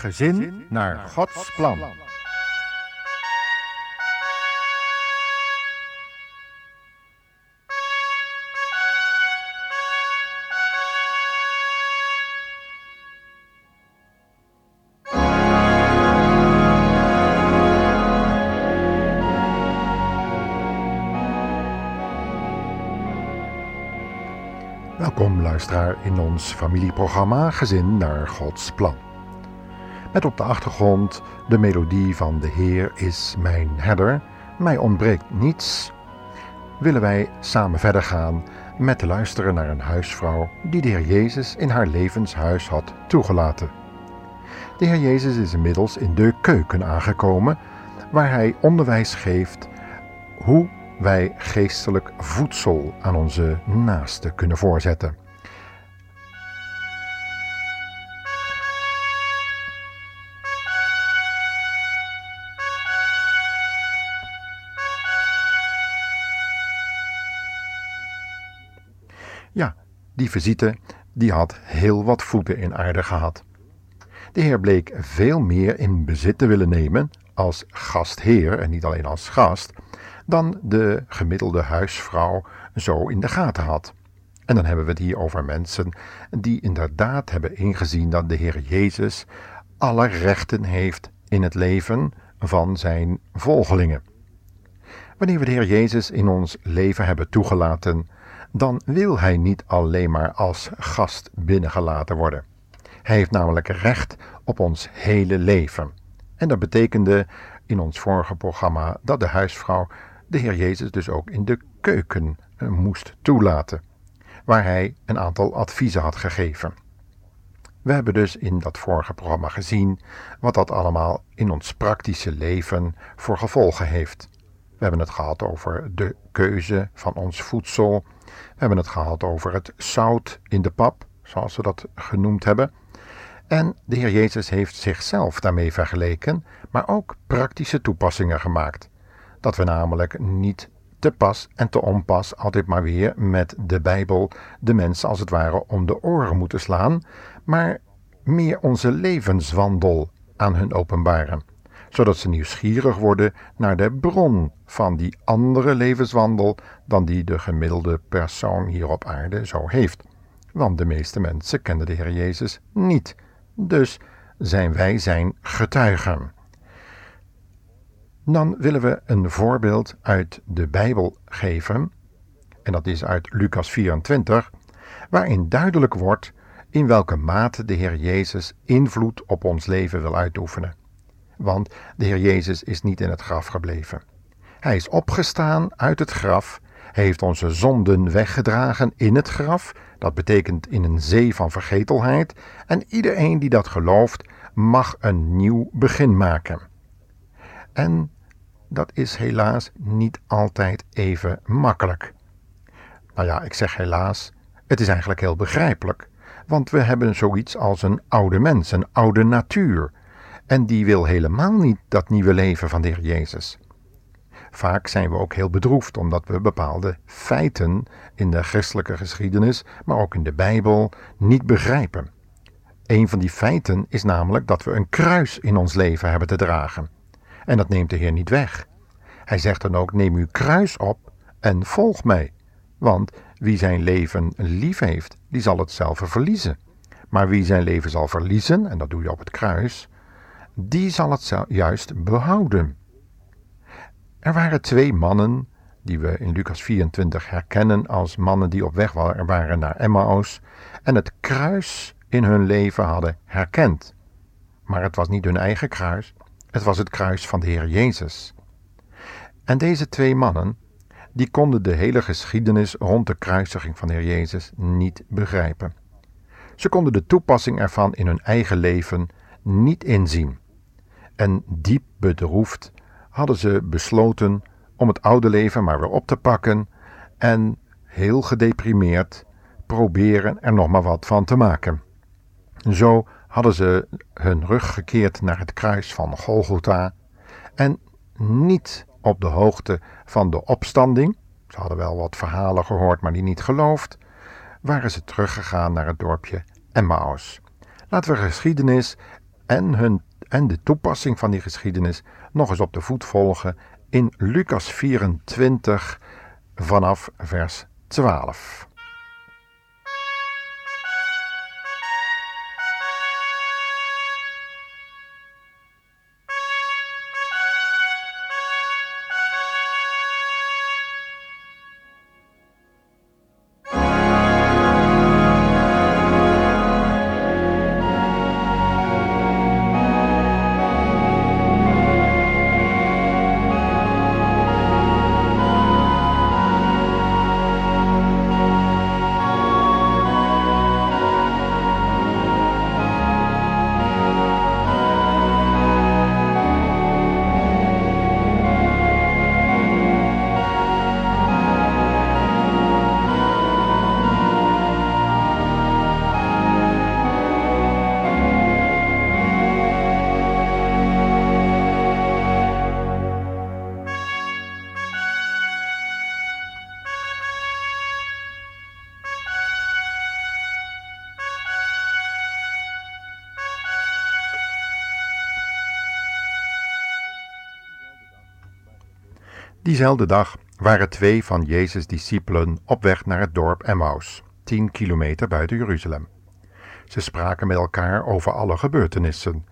Gezin naar Gods plan. Welkom luisteraar in ons familieprogramma Gezin naar Gods plan. Met op de achtergrond de melodie van De Heer is mijn herder, mij ontbreekt niets. Willen wij samen verder gaan met te luisteren naar een huisvrouw die de Heer Jezus in haar levenshuis had toegelaten. De Heer Jezus is inmiddels in de keuken aangekomen, waar hij onderwijs geeft hoe wij geestelijk voedsel aan onze naasten kunnen voorzetten. Die visite die had heel wat voeten in aarde gehad. De heer bleek veel meer in bezit te willen nemen als gastheer en niet alleen als gast, dan de gemiddelde huisvrouw zo in de gaten had. En dan hebben we het hier over mensen die inderdaad hebben ingezien dat de Heer Jezus alle rechten heeft in het leven van zijn volgelingen. Wanneer we de Heer Jezus in ons leven hebben toegelaten, dan wil Hij niet alleen maar als gast binnengelaten worden. Hij heeft namelijk recht op ons hele leven. En dat betekende in ons vorige programma dat de huisvrouw de Heer Jezus dus ook in de keuken eh, moest toelaten, waar hij een aantal adviezen had gegeven. We hebben dus in dat vorige programma gezien wat dat allemaal in ons praktische leven voor gevolgen heeft. We hebben het gehad over de keuze van ons voedsel. We hebben het gehad over het zout in de pap, zoals we dat genoemd hebben. En de Heer Jezus heeft zichzelf daarmee vergeleken, maar ook praktische toepassingen gemaakt. Dat we namelijk niet te pas en te onpas altijd maar weer met de Bijbel de mensen als het ware om de oren moeten slaan, maar meer onze levenswandel aan hun openbaren, zodat ze nieuwsgierig worden naar de bron van die andere levenswandel dan die de gemiddelde persoon hier op aarde zo heeft. Want de meeste mensen kennen de Heer Jezus niet. Dus zijn wij zijn getuigen. Dan willen we een voorbeeld uit de Bijbel geven, en dat is uit Lucas 24, waarin duidelijk wordt in welke mate de Heer Jezus invloed op ons leven wil uitoefenen. Want de Heer Jezus is niet in het graf gebleven. Hij is opgestaan uit het graf, heeft onze zonden weggedragen in het graf, dat betekent in een zee van vergetelheid, en iedereen die dat gelooft mag een nieuw begin maken. En dat is helaas niet altijd even makkelijk. Nou ja, ik zeg helaas, het is eigenlijk heel begrijpelijk, want we hebben zoiets als een oude mens, een oude natuur, en die wil helemaal niet dat nieuwe leven van de Heer Jezus. Vaak zijn we ook heel bedroefd omdat we bepaalde feiten in de christelijke geschiedenis, maar ook in de Bijbel, niet begrijpen. Een van die feiten is namelijk dat we een kruis in ons leven hebben te dragen. En dat neemt de Heer niet weg. Hij zegt dan ook: neem uw kruis op en volg mij. Want wie zijn leven lief heeft, die zal het zelf verliezen. Maar wie zijn leven zal verliezen, en dat doe je op het kruis, die zal het juist behouden. Er waren twee mannen die we in Lucas 24 herkennen als mannen die op weg waren naar Emmaus en het kruis in hun leven hadden herkend. Maar het was niet hun eigen kruis, het was het kruis van de Heer Jezus. En deze twee mannen, die konden de hele geschiedenis rond de kruisiging van de Heer Jezus niet begrijpen. Ze konden de toepassing ervan in hun eigen leven niet inzien. En diep bedroefd hadden ze besloten om het oude leven maar weer op te pakken en heel gedeprimeerd proberen er nog maar wat van te maken. Zo hadden ze hun rug gekeerd naar het kruis van Golgotha en niet op de hoogte van de opstanding, ze hadden wel wat verhalen gehoord, maar die niet geloofd, waren ze teruggegaan naar het dorpje Emmaus. Laten we geschiedenis en, hun, en de toepassing van die geschiedenis nog eens op de voet volgen in Lucas 24 vanaf vers 12. Diezelfde dag waren twee van Jezus' discipelen op weg naar het dorp Emmaus, tien kilometer buiten Jeruzalem. Ze spraken met elkaar over alle gebeurtenissen.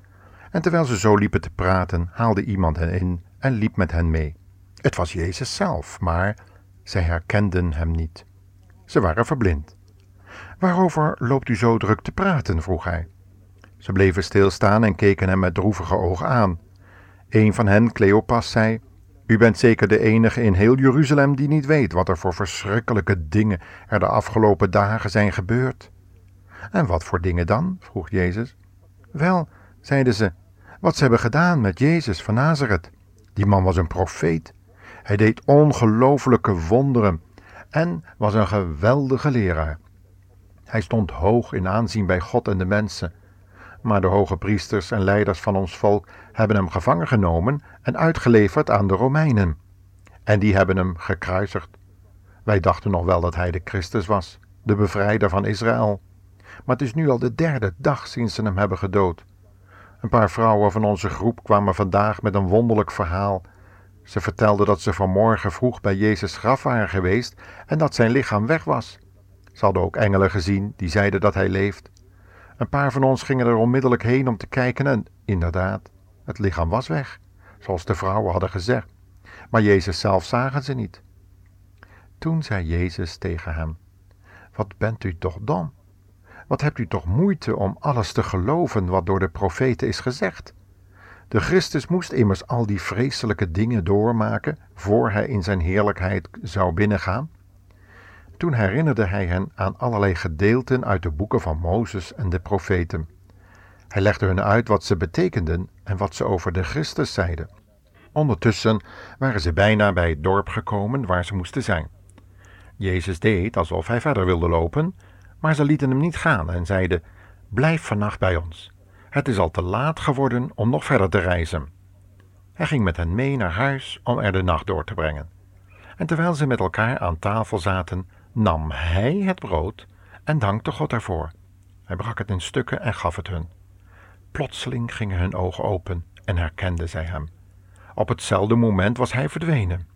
En terwijl ze zo liepen te praten, haalde iemand hen in en liep met hen mee. Het was Jezus zelf, maar zij herkenden hem niet. Ze waren verblind. Waarover loopt u zo druk te praten? vroeg hij. Ze bleven stilstaan en keken hem met droevige ogen aan. Een van hen, Cleopas, zei: u bent zeker de enige in heel Jeruzalem die niet weet wat er voor verschrikkelijke dingen er de afgelopen dagen zijn gebeurd. En wat voor dingen dan? vroeg Jezus. Wel, zeiden ze, wat ze hebben gedaan met Jezus van Nazareth. Die man was een profeet. Hij deed ongelooflijke wonderen en was een geweldige leraar. Hij stond hoog in aanzien bij God en de mensen maar de hoge priesters en leiders van ons volk hebben hem gevangen genomen en uitgeleverd aan de Romeinen. En die hebben hem gekruisigd. Wij dachten nog wel dat hij de Christus was, de bevrijder van Israël. Maar het is nu al de derde dag sinds ze hem hebben gedood. Een paar vrouwen van onze groep kwamen vandaag met een wonderlijk verhaal. Ze vertelden dat ze vanmorgen vroeg bij Jezus graf waren geweest en dat zijn lichaam weg was. Ze hadden ook engelen gezien die zeiden dat hij leeft. Een paar van ons gingen er onmiddellijk heen om te kijken en inderdaad, het lichaam was weg, zoals de vrouwen hadden gezegd. Maar Jezus zelf zagen ze niet. Toen zei Jezus tegen hem: Wat bent u toch dom? Wat hebt u toch moeite om alles te geloven wat door de profeten is gezegd? De Christus moest immers al die vreselijke dingen doormaken voor hij in zijn heerlijkheid zou binnengaan. Toen herinnerde hij hen aan allerlei gedeelten uit de boeken van Mozes en de profeten. Hij legde hun uit wat ze betekenden en wat ze over de Christus zeiden. Ondertussen waren ze bijna bij het dorp gekomen waar ze moesten zijn. Jezus deed alsof hij verder wilde lopen, maar ze lieten hem niet gaan en zeiden: Blijf vannacht bij ons. Het is al te laat geworden om nog verder te reizen. Hij ging met hen mee naar huis om er de nacht door te brengen. En terwijl ze met elkaar aan tafel zaten, nam hij het brood en dankte God ervoor. Hij brak het in stukken en gaf het hun. Plotseling gingen hun ogen open en herkenden zij hem. Op hetzelfde moment was hij verdwenen.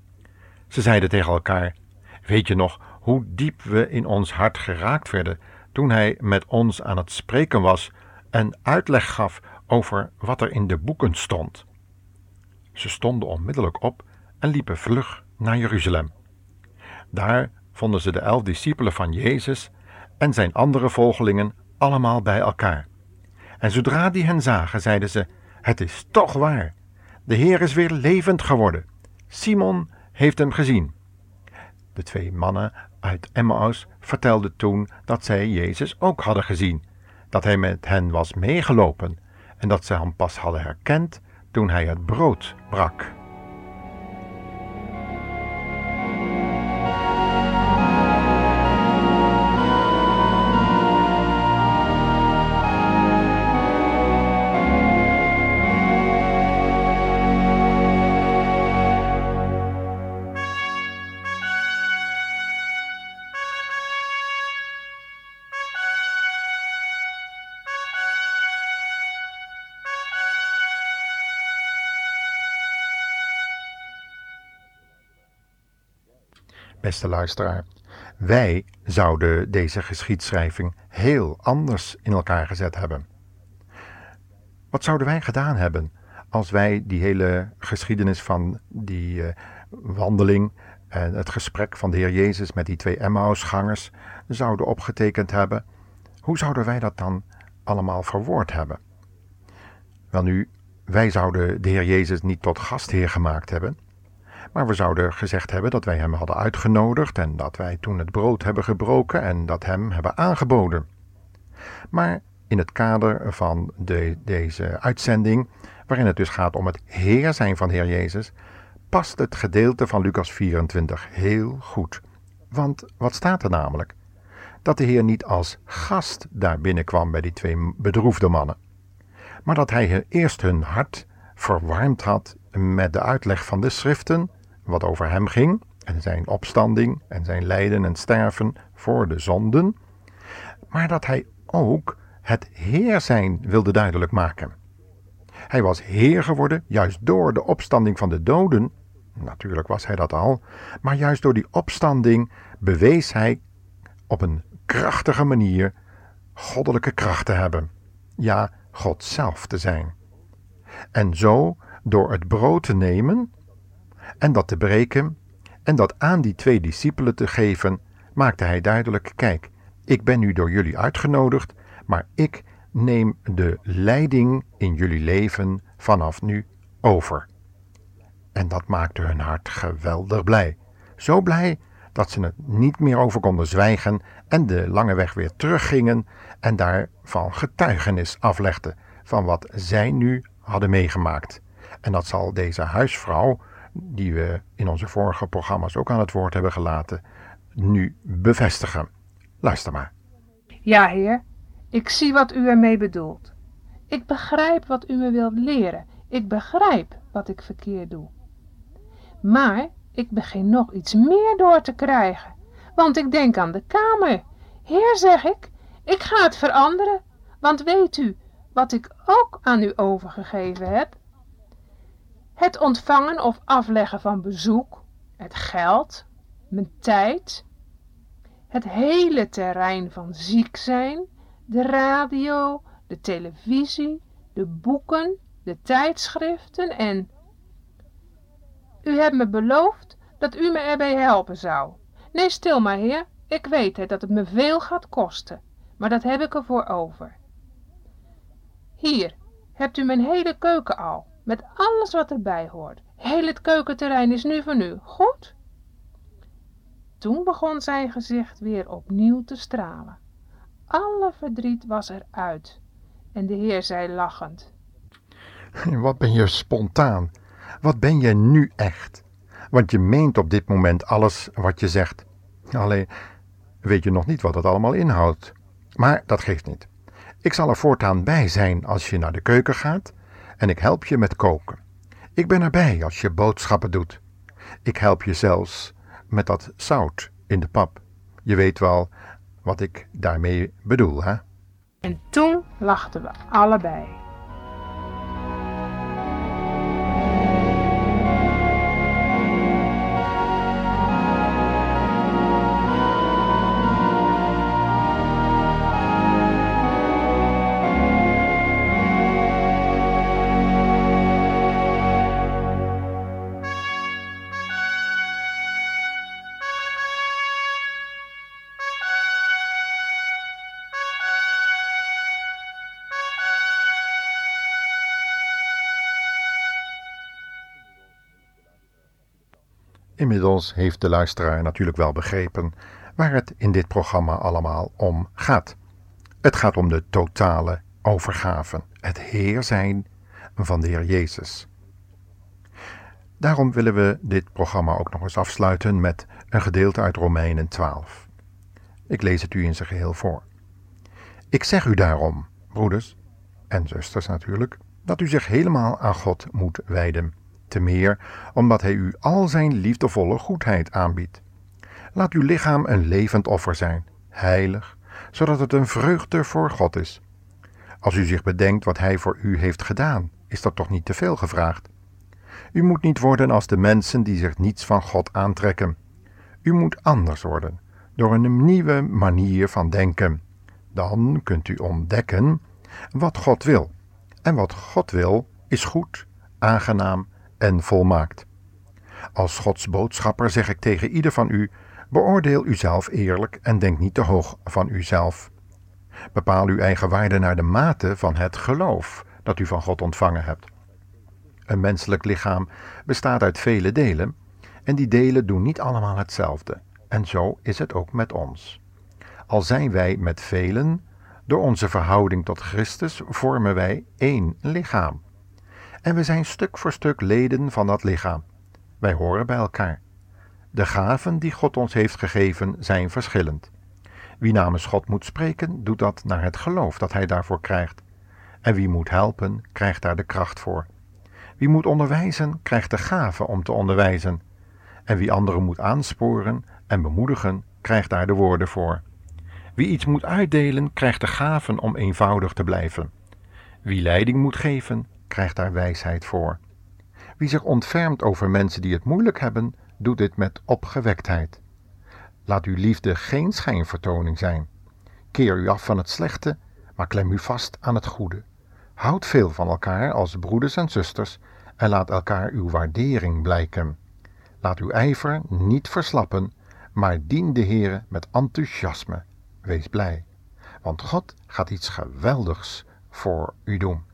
Ze zeiden tegen elkaar: Weet je nog hoe diep we in ons hart geraakt werden toen hij met ons aan het spreken was en uitleg gaf over wat er in de boeken stond? Ze stonden onmiddellijk op en liepen vlug naar Jeruzalem. Daar vonden ze de elf discipelen van Jezus en zijn andere volgelingen allemaal bij elkaar. En zodra die hen zagen, zeiden ze: Het is toch waar. De Heer is weer levend geworden. Simon heeft hem gezien. De twee mannen uit Emmaus vertelden toen dat zij Jezus ook hadden gezien, dat hij met hen was meegelopen en dat ze hem pas hadden herkend toen hij het brood brak. Beste luisteraar. Wij zouden deze geschiedschrijving heel anders in elkaar gezet hebben. Wat zouden wij gedaan hebben als wij die hele geschiedenis van die uh, wandeling en het gesprek van de Heer Jezus met die twee Emmausgangers zouden opgetekend hebben? Hoe zouden wij dat dan allemaal verwoord hebben? Wel nu, wij zouden de Heer Jezus niet tot gastheer gemaakt hebben, maar we zouden gezegd hebben dat wij hem hadden uitgenodigd en dat wij toen het brood hebben gebroken en dat hem hebben aangeboden. Maar in het kader van de, deze uitzending, waarin het dus gaat om het Heer zijn van Heer Jezus, past het gedeelte van Lucas 24 heel goed. Want wat staat er namelijk? Dat de Heer niet als gast daar binnenkwam bij die twee bedroefde mannen, maar dat hij eerst hun hart verwarmd had met de uitleg van de schriften, wat over hem ging, en zijn opstanding en zijn lijden en sterven voor de zonden, maar dat hij ook het Heer zijn wilde duidelijk maken. Hij was Heer geworden juist door de opstanding van de doden. Natuurlijk was hij dat al, maar juist door die opstanding bewees hij op een krachtige manier goddelijke kracht te hebben. Ja, God zelf te zijn. En zo, door het brood te nemen en dat te breken en dat aan die twee discipelen te geven, maakte hij duidelijk: Kijk, ik ben nu door jullie uitgenodigd, maar ik neem de leiding in jullie leven vanaf nu over. En dat maakte hun hart geweldig blij. Zo blij dat ze het niet meer over konden zwijgen en de lange weg weer teruggingen en daarvan getuigenis aflegden van wat zij nu hadden meegemaakt. En dat zal deze huisvrouw, die we in onze vorige programma's ook aan het woord hebben gelaten, nu bevestigen. Luister maar. Ja, heer, ik zie wat u ermee bedoelt. Ik begrijp wat u me wilt leren. Ik begrijp wat ik verkeerd doe. Maar ik begin nog iets meer door te krijgen, want ik denk aan de kamer. Heer, zeg ik, ik ga het veranderen, want weet u wat ik ook aan u overgegeven heb? Het ontvangen of afleggen van bezoek, het geld, mijn tijd, het hele terrein van ziek zijn, de radio, de televisie, de boeken, de tijdschriften en... U hebt me beloofd dat u me erbij helpen zou. Nee, stil maar, heer. Ik weet het dat het me veel gaat kosten, maar dat heb ik ervoor over. Hier, hebt u mijn hele keuken al, met alles wat erbij hoort. Heel het keukenterrein is nu van u, goed? Toen begon zijn gezicht weer opnieuw te stralen. Alle verdriet was eruit. En de heer zei lachend. Wat ben je spontaan. Wat ben je nu echt. Want je meent op dit moment alles wat je zegt. Alleen weet je nog niet wat het allemaal inhoudt. Maar dat geeft niet. Ik zal er voortaan bij zijn als je naar de keuken gaat en ik help je met koken. Ik ben erbij als je boodschappen doet. Ik help je zelfs met dat zout in de pap. Je weet wel wat ik daarmee bedoel, hè? En toen lachten we allebei. Inmiddels heeft de luisteraar natuurlijk wel begrepen waar het in dit programma allemaal om gaat. Het gaat om de totale overgave, het Heer zijn van de Heer Jezus. Daarom willen we dit programma ook nog eens afsluiten met een gedeelte uit Romeinen 12. Ik lees het u in zijn geheel voor. Ik zeg u daarom, broeders en zusters natuurlijk, dat u zich helemaal aan God moet wijden te meer omdat hij u al zijn liefdevolle goedheid aanbiedt. Laat uw lichaam een levend offer zijn, heilig, zodat het een vreugde voor God is. Als u zich bedenkt wat hij voor u heeft gedaan, is dat toch niet te veel gevraagd? U moet niet worden als de mensen die zich niets van God aantrekken. U moet anders worden door een nieuwe manier van denken. Dan kunt u ontdekken wat God wil. En wat God wil is goed, aangenaam en volmaakt. Als Gods boodschapper zeg ik tegen ieder van u: beoordeel uzelf eerlijk en denk niet te hoog van uzelf. Bepaal uw eigen waarde naar de mate van het geloof dat u van God ontvangen hebt. Een menselijk lichaam bestaat uit vele delen en die delen doen niet allemaal hetzelfde. En zo is het ook met ons. Al zijn wij met velen, door onze verhouding tot Christus vormen wij één lichaam. En we zijn stuk voor stuk leden van dat lichaam. Wij horen bij elkaar. De gaven die God ons heeft gegeven zijn verschillend. Wie namens God moet spreken, doet dat naar het geloof dat hij daarvoor krijgt. En wie moet helpen, krijgt daar de kracht voor. Wie moet onderwijzen, krijgt de gave om te onderwijzen. En wie anderen moet aansporen en bemoedigen, krijgt daar de woorden voor. Wie iets moet uitdelen, krijgt de gaven om eenvoudig te blijven. Wie leiding moet geven, krijgt daar wijsheid voor. Wie zich ontfermt over mensen die het moeilijk hebben, doet dit met opgewektheid. Laat uw liefde geen schijnvertoning zijn. Keer u af van het slechte, maar klem u vast aan het goede. Houd veel van elkaar als broeders en zusters en laat elkaar uw waardering blijken. Laat uw ijver niet verslappen, maar dien de Heere met enthousiasme. Wees blij, want God gaat iets geweldigs voor u doen.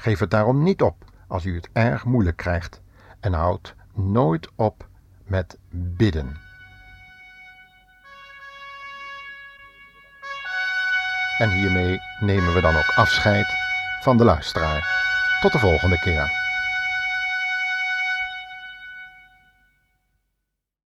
Geef het daarom niet op als u het erg moeilijk krijgt en houd nooit op met bidden. En hiermee nemen we dan ook afscheid van de luisteraar. Tot de volgende keer.